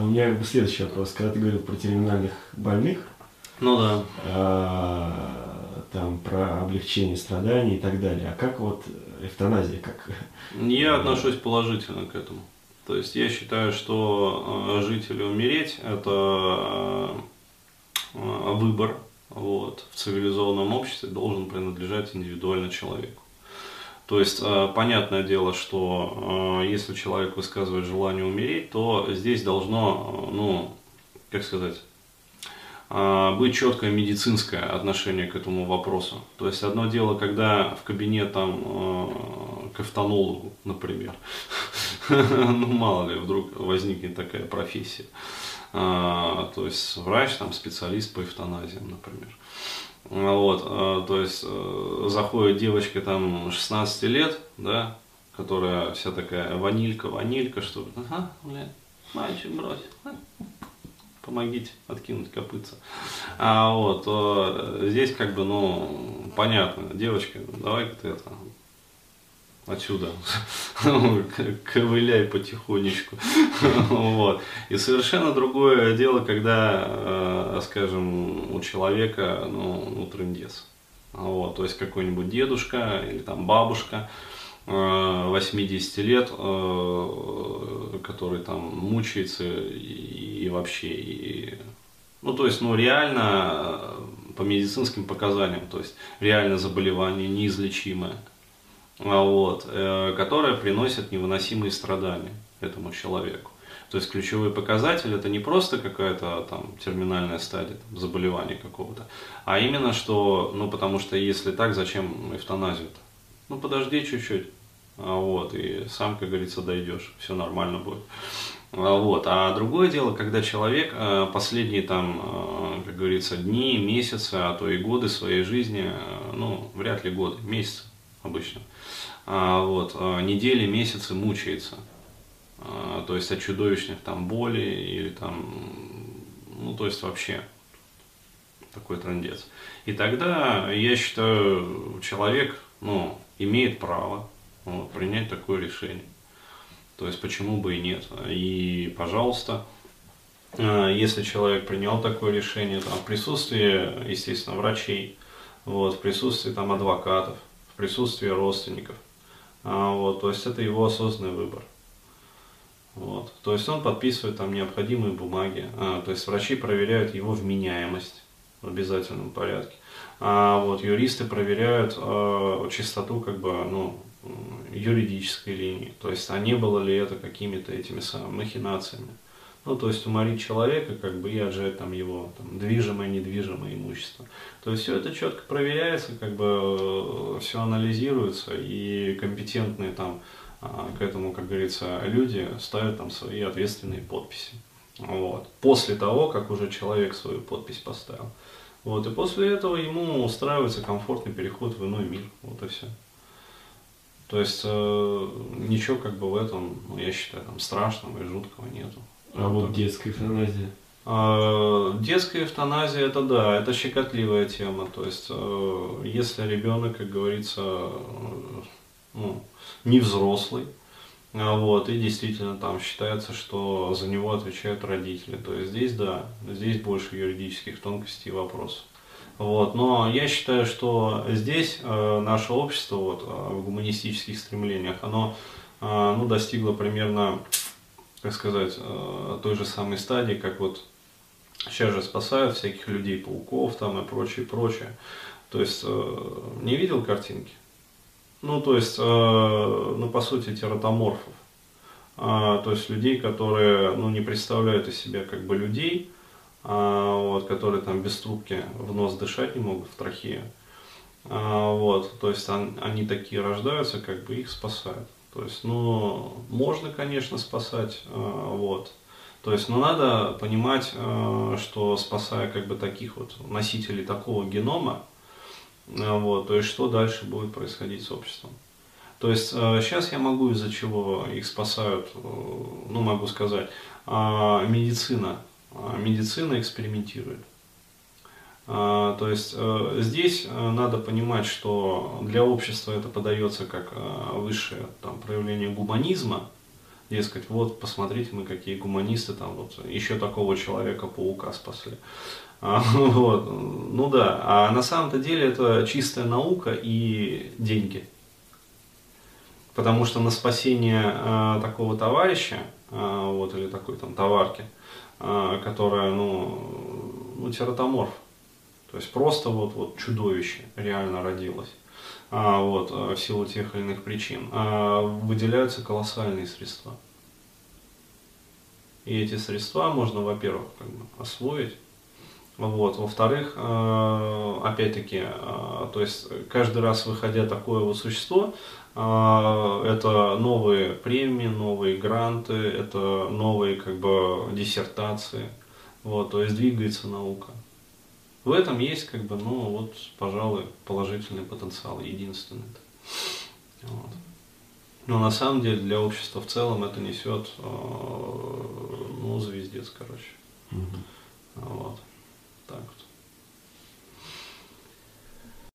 у меня как бы следующий вопрос. Когда ты говорил про терминальных больных, Ну да. а, там про облегчение страданий и так далее, а как вот эвтаназия, как Я отношусь положительно к этому. То есть я считаю, что э, жить или умереть – это э, выбор вот, в цивилизованном обществе должен принадлежать индивидуально человеку. То есть, э, понятное дело, что э, если человек высказывает желание умереть, то здесь должно, э, ну, как сказать, быть четкое медицинское отношение к этому вопросу. То есть одно дело, когда в кабинет там к эвтонологу, например, ну мало ли, вдруг возникнет такая профессия. То есть врач, там, специалист по эвтаназиям, например. Вот, а, то есть э, заходит девочка там 16 лет, да, которая вся такая ванилька, ванилька, что, ага, блядь, мальчик брось, а, помогите откинуть копытца. А вот, э, здесь как бы, ну, понятно, девочка, давай-ка ты это, отсюда ковыляй потихонечку. Вот. И совершенно другое дело, когда, э, скажем, у человека, ну, ну трындец. Вот, то есть какой-нибудь дедушка или там бабушка, э, 80 лет, э, который там мучается и, вообще, и, ну то есть, ну реально э, по медицинским показаниям, то есть реально заболевание неизлечимое, вот, э, которое приносит невыносимые страдания этому человеку. То есть ключевой показатель это не просто какая-то там терминальная стадия заболевания какого-то, а именно что, ну потому что если так, зачем эвтаназию-то? Ну подожди чуть-чуть, а вот, и сам, как говорится, дойдешь, все нормально будет. А Вот. А другое дело, когда человек э, последние там, э, как говорится, дни, месяцы, а то и годы своей жизни, ну, вряд ли годы, месяцы обычно, а, вот, э, недели, месяцы мучается. А, То есть от чудовищных там болей или там, ну, то есть вообще такой трендец. И тогда, я считаю, человек, ну, имеет право вот, принять такое решение. То есть почему бы и нет. И, пожалуйста, э, если человек принял такое решение, там, в присутствии, естественно, врачей, вот, в присутствии там, адвокатов, в присутствии родственников, а, вот, то есть это его осознанный выбор. Вот. То есть он подписывает там необходимые бумаги, а, то есть врачи проверяют его вменяемость в обязательном порядке. А вот юристы проверяют э, чистоту как бы, ну, юридической линии, то есть а не было ли это какими-то этими самыми махинациями. Ну, то есть уморить человека, как бы, и отжать там его там, движимое, недвижимое имущество. То есть все это четко проверяется, как бы все анализируется, и компетентные там а, к этому, как говорится, люди ставят там свои ответственные подписи. Вот. После того, как уже человек свою подпись поставил. Вот. И после этого ему устраивается комфортный переход в иной мир. Вот и все. То есть э, ничего как бы в этом, ну, я считаю, там страшного и жуткого нету. А вот детская эвтаназия? А, Детская эвтаназия это да, это щекотливая тема. То есть, э, если ребенок, как говорится, э, ну, не взрослый, а вот, и действительно там считается, что за него отвечают родители. То есть здесь да, здесь больше юридических тонкостей и вопросов. Вот, но я считаю, что здесь э, наше общество вот, э, в гуманистических стремлениях, оно э, ну, достигло примерно, как сказать, э, той же самой стадии, как вот сейчас же спасают всяких людей, пауков там и прочее, прочее. То есть э, не видел картинки? Ну, то есть, э, ну, по сути, тератоморфов. А, то есть людей, которые, ну, не представляют из себя как бы людей, а, вот, которые там без трубки в нос дышать не могут, в трахею. А, вот, то есть он- они такие рождаются, как бы их спасают. То есть, ну, можно, конечно, спасать, а, вот. То есть, но надо понимать, а, что спасая как бы таких вот носителей такого генома, а, вот, то есть что дальше будет происходить с обществом. То есть сейчас я могу из-за чего их спасают, э, ну могу сказать, а, медицина, А, медицина экспериментирует. А, То есть э, здесь э, надо понимать, что для общества это подается как э, высшее там, проявление гуманизма, Дескать, вот, посмотрите, мы какие гуманисты, там вот еще такого человека-паука спасли. А, вот, ну да, а на самом-то деле это чистая наука и деньги. Потому что на спасение такого товарища, вот, или такой там товарки, которая, ну, ну, тератоморф, то есть просто вот, вот чудовище реально родилось, а, вот, в силу тех или иных причин, а, выделяются колоссальные средства. И эти средства можно, во-первых, как бы освоить, вот. Во-вторых, опять-таки, то есть каждый раз выходя такое вот существо, а, это новые премии, новые гранты, это новые как бы диссертации. Вот, то есть двигается наука. В этом есть, как бы, ну, вот, пожалуй, положительный потенциал, единственный. -то. Вот. Но на самом деле для общества в целом это несет, э, ну, звездец, короче. Угу. Вот. Так вот.